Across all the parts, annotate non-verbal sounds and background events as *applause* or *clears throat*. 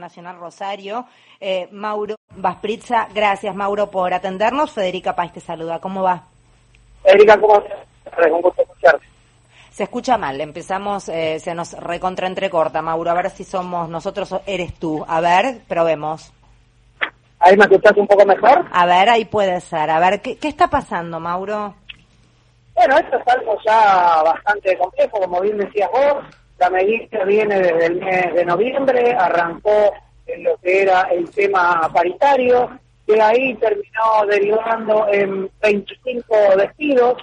Nacional Rosario. Eh, Mauro Vaspritza, gracias Mauro por atendernos. Federica Pais te saluda. ¿Cómo va? Federica, ¿cómo estás? Un gusto escucharte. Se escucha mal, empezamos, eh, se nos recontra entrecorta, Mauro, a ver si somos nosotros o eres tú. A ver, probemos. ¿Ahí me escuchas un poco mejor? A ver, ahí puede ser. A ver, ¿qué, qué está pasando, Mauro? Bueno, esto es algo ya bastante complejo, como bien decías vos. La medida viene desde el mes de noviembre, arrancó en lo que era el tema paritario, que ahí terminó derivando en 25 despidos,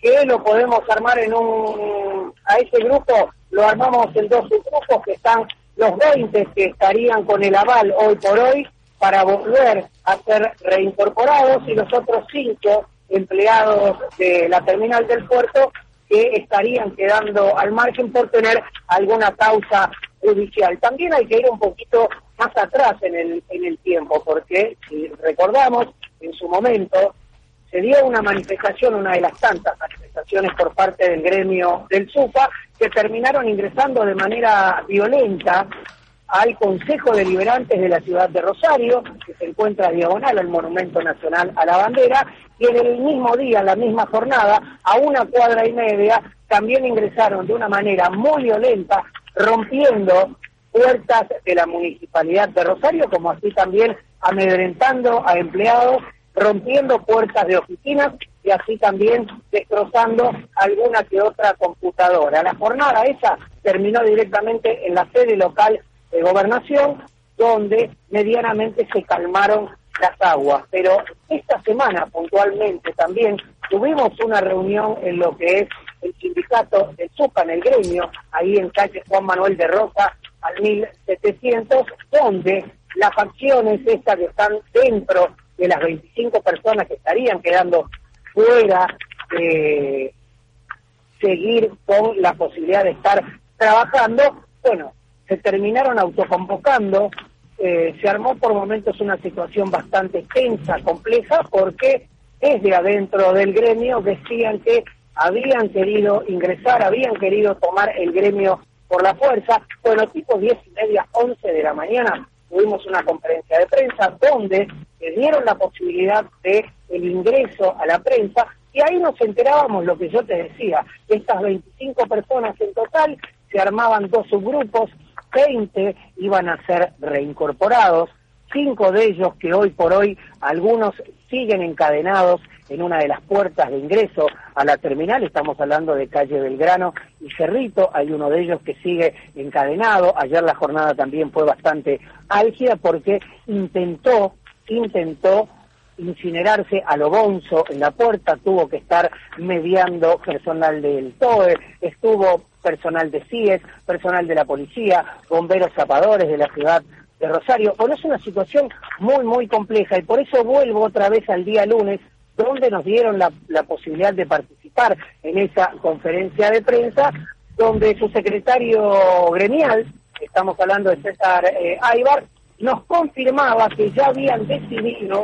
que lo podemos armar en un... A ese grupo lo armamos en dos grupos que están los 20 que estarían con el aval hoy por hoy para volver a ser reincorporados y los otros cinco empleados de la terminal del puerto que estarían quedando al margen por tener alguna causa judicial. También hay que ir un poquito más atrás en el, en el tiempo, porque si recordamos, en su momento se dio una manifestación, una de las tantas manifestaciones por parte del gremio del SUPA, que terminaron ingresando de manera violenta al Consejo Deliberantes de la ciudad de Rosario, que se encuentra diagonal al Monumento Nacional a la Bandera, y en el mismo día, la misma jornada, a una cuadra y media, también ingresaron de una manera muy violenta, rompiendo puertas de la Municipalidad de Rosario, como así también amedrentando a empleados, rompiendo puertas de oficinas y así también destrozando alguna que otra computadora. La jornada esa terminó directamente en la sede local de gobernación, donde medianamente se calmaron las aguas. Pero esta semana puntualmente también tuvimos una reunión en lo que es el sindicato de en el gremio, ahí en calle Juan Manuel de Rosa, al 1700, donde las facciones estas que están dentro de las 25 personas que estarían quedando fuera de seguir con la posibilidad de estar trabajando, bueno, se terminaron autoconvocando, eh, se armó por momentos una situación bastante tensa, compleja, porque desde adentro del gremio decían que habían querido ingresar, habían querido tomar el gremio por la fuerza. Bueno, tipo 10 y media, 11 de la mañana, tuvimos una conferencia de prensa donde le dieron la posibilidad de el ingreso a la prensa y ahí nos enterábamos lo que yo te decía, estas 25 personas en total se armaban dos subgrupos, 20 iban a ser reincorporados, cinco de ellos que hoy por hoy algunos siguen encadenados en una de las puertas de ingreso a la terminal, estamos hablando de calle Belgrano y Cerrito, hay uno de ellos que sigue encadenado, ayer la jornada también fue bastante álgida porque intentó, intentó incinerarse a lo bonzo en la puerta, tuvo que estar mediando personal del TOE, estuvo personal de CIES, personal de la policía, bomberos zapadores de la ciudad de Rosario. Bueno, es una situación muy, muy compleja y por eso vuelvo otra vez al día lunes, donde nos dieron la, posibilidad de participar en esa conferencia de prensa, donde su secretario gremial, estamos hablando de César eh, Aybar, nos confirmaba que ya habían decidido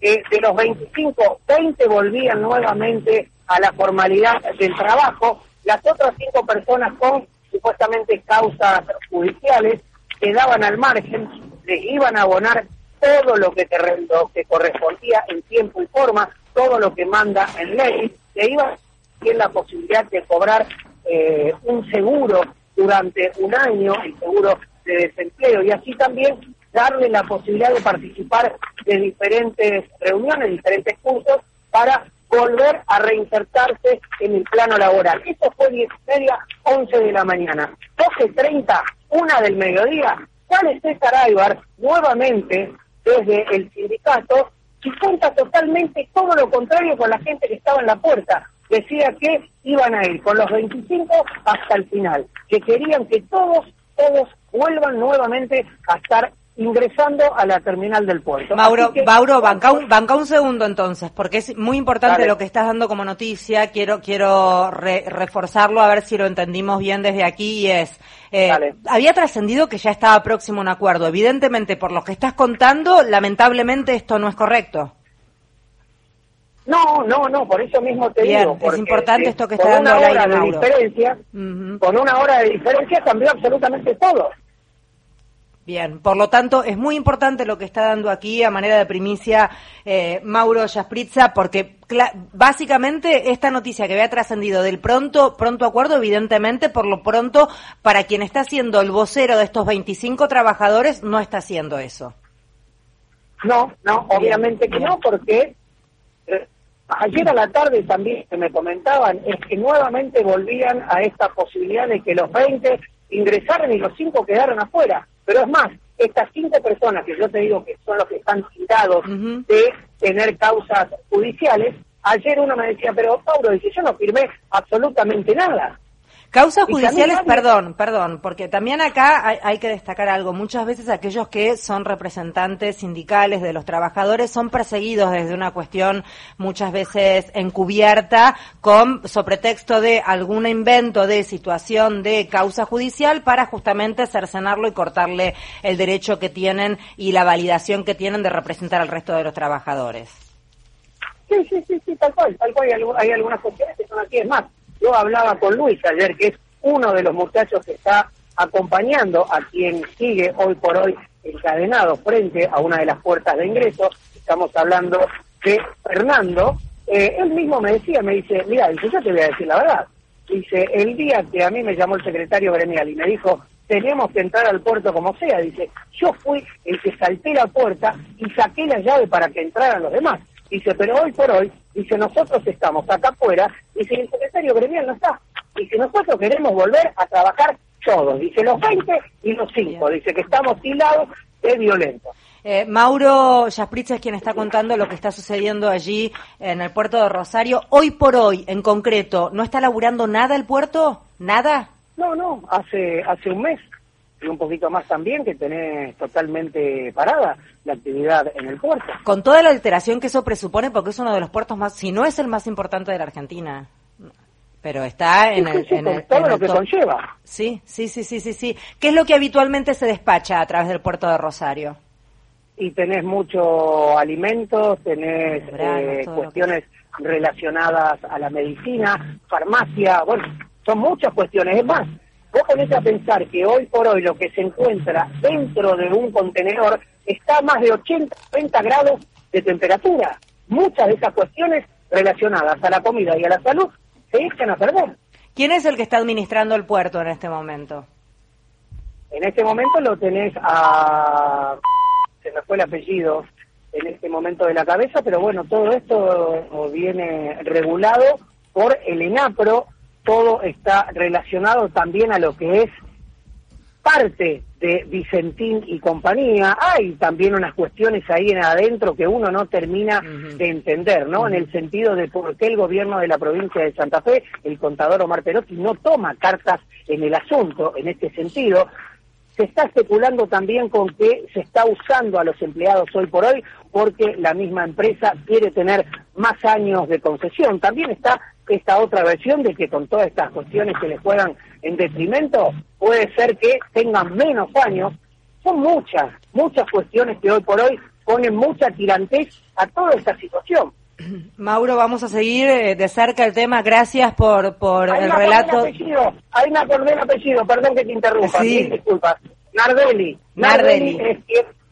que de los 25, 20 volvían nuevamente a la formalidad del trabajo, las otras cinco personas con supuestamente causas judiciales quedaban al margen, les iban a abonar todo lo que, lo que correspondía en tiempo y forma, todo lo que manda en ley, le iban a tener la posibilidad de cobrar eh, un seguro durante un año, el seguro de desempleo, y así también darle la posibilidad de participar de diferentes reuniones, diferentes cursos, para volver a reinsertarse en el plano laboral. Esto fue 10 y media, 11 de la mañana. 12.30, una del mediodía, sale César Aybar nuevamente desde el sindicato y cuenta totalmente todo lo contrario con la gente que estaba en la puerta. Decía que iban a ir con los 25 hasta el final, que querían que todos, todos vuelvan nuevamente a estar ingresando a la terminal del puerto. Mauro, Mauro banca, un, banca un segundo entonces, porque es muy importante lo que estás dando como noticia. Quiero quiero reforzarlo a ver si lo entendimos bien desde aquí y es eh, había trascendido que ya estaba próximo un acuerdo. Evidentemente, por lo que estás contando, lamentablemente esto no es correcto. No, no, no, por eso mismo te digo. es importante esto que está dando una hora de diferencia, Con una hora de diferencia cambió absolutamente todo. Bien, por lo tanto, es muy importante lo que está dando aquí a manera de primicia eh, Mauro Yaspritza, porque básicamente esta noticia que había trascendido del pronto, pronto acuerdo, evidentemente, por lo pronto, para quien está siendo el vocero de estos 25 trabajadores, no está haciendo eso. No, no, obviamente que no, porque eh, ayer a la tarde también se me comentaban, es que nuevamente volvían a esta posibilidad de que los 20 ingresaran y los 5 quedaran afuera pero es más, estas cinco personas que yo te digo que son los que están citados de tener causas judiciales, ayer uno me decía, pero Pablo, dice, yo no firmé absolutamente nada. Causas judiciales, perdón, perdón, porque también acá hay, que destacar algo. Muchas veces aquellos que son representantes sindicales de los trabajadores son perseguidos desde una cuestión muchas veces encubierta con sobre pretexto de algún invento de situación de causa judicial para justamente cercenarlo y cortarle el derecho que tienen y la validación que tienen de representar al resto de los trabajadores. Sí, sí, sí, sí tal cual, tal cual. Hay, hay algunas cuestiones que son así. Es más, yo hablaba con Luis ayer, que es uno de los muchachos que está acompañando a quien sigue hoy por hoy encadenado frente a una de las puertas de ingreso. Estamos hablando de Fernando. Eh, él mismo me decía, me dice, mira, dice, yo te voy a decir la verdad. Dice, el día que a mí me llamó el secretario gremial y me dijo, tenemos que entrar al puerto como sea, dice, yo fui el que salté la puerta y saqué la llave para que entraran los demás. Dice, pero hoy por hoy, dice, nosotros estamos acá afuera, dice, el secretario gremial no está. Dice, nosotros queremos volver a trabajar todos. Dice, los 20 y los 5. Dice que estamos tilados de violentos. Eh, Mauro Yaspritz es quien está contando lo que está sucediendo allí en el puerto de Rosario. Hoy por hoy, en concreto, ¿no está laburando nada el puerto? ¿Nada? No, no, hace, hace un mes y un poquito más también que tenés totalmente parada la actividad en el puerto. Con toda la alteración que eso presupone, porque es uno de los puertos más, si no es el más importante de la Argentina. Pero está en el, en todo lo que conlleva. Sí, sí, sí, sí, sí, sí. ¿Qué es lo que habitualmente se despacha a través del puerto de Rosario? Y tenés mucho alimentos, tenés eh, cuestiones relacionadas a la medicina, farmacia, bueno, son muchas cuestiones. Es más, vos ponés a pensar que hoy por hoy lo que se encuentra dentro de un contenedor está a más de 80, 90 grados de temperatura. Muchas de esas cuestiones relacionadas a la comida y a la salud se echan a perder. ¿Quién es el que está administrando el puerto en este momento? En este momento lo tenés a... se me fue el apellido en este momento de la cabeza, pero bueno, todo esto viene regulado por el ENAPRO, todo está relacionado también a lo que es parte de Vicentín y compañía, hay también unas cuestiones ahí en adentro que uno no termina de entender, ¿no? En el sentido de por qué el gobierno de la provincia de Santa Fe, el contador Omar Perotti, no toma cartas en el asunto en este sentido. Se está especulando también con que se está usando a los empleados hoy por hoy porque la misma empresa quiere tener más años de concesión. También está esta otra versión de que con todas estas cuestiones que les juegan en detrimento, puede ser que tengan menos años. Son muchas, muchas cuestiones que hoy por hoy ponen mucha tirantez a toda esta situación. *clears throat* Mauro, vamos a seguir eh, de cerca el tema. Gracias por, por el relato. Hay una acordé el apellido, perdón que te interrumpa. Sí. disculpas. Nardelli. Nardelli.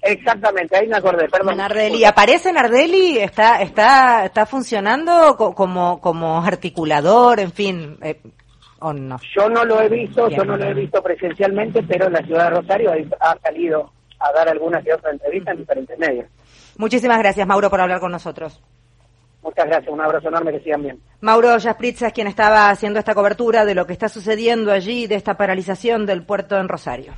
Exactamente, ahí me acordé, perdón. Nardelli. ¿Aparece Nardelli? ¿Está, está, está funcionando como, como articulador? En fin, eh, yo no lo he visto, yo no lo he visto presencialmente, pero en la ciudad de Rosario ha salido a dar algunas y otras entrevistas en diferentes medios. Muchísimas gracias, Mauro, por hablar con nosotros. Muchas gracias, un abrazo enorme, que sigan bien. Mauro Jaspritz es quien estaba haciendo esta cobertura de lo que está sucediendo allí, de esta paralización del puerto en Rosario.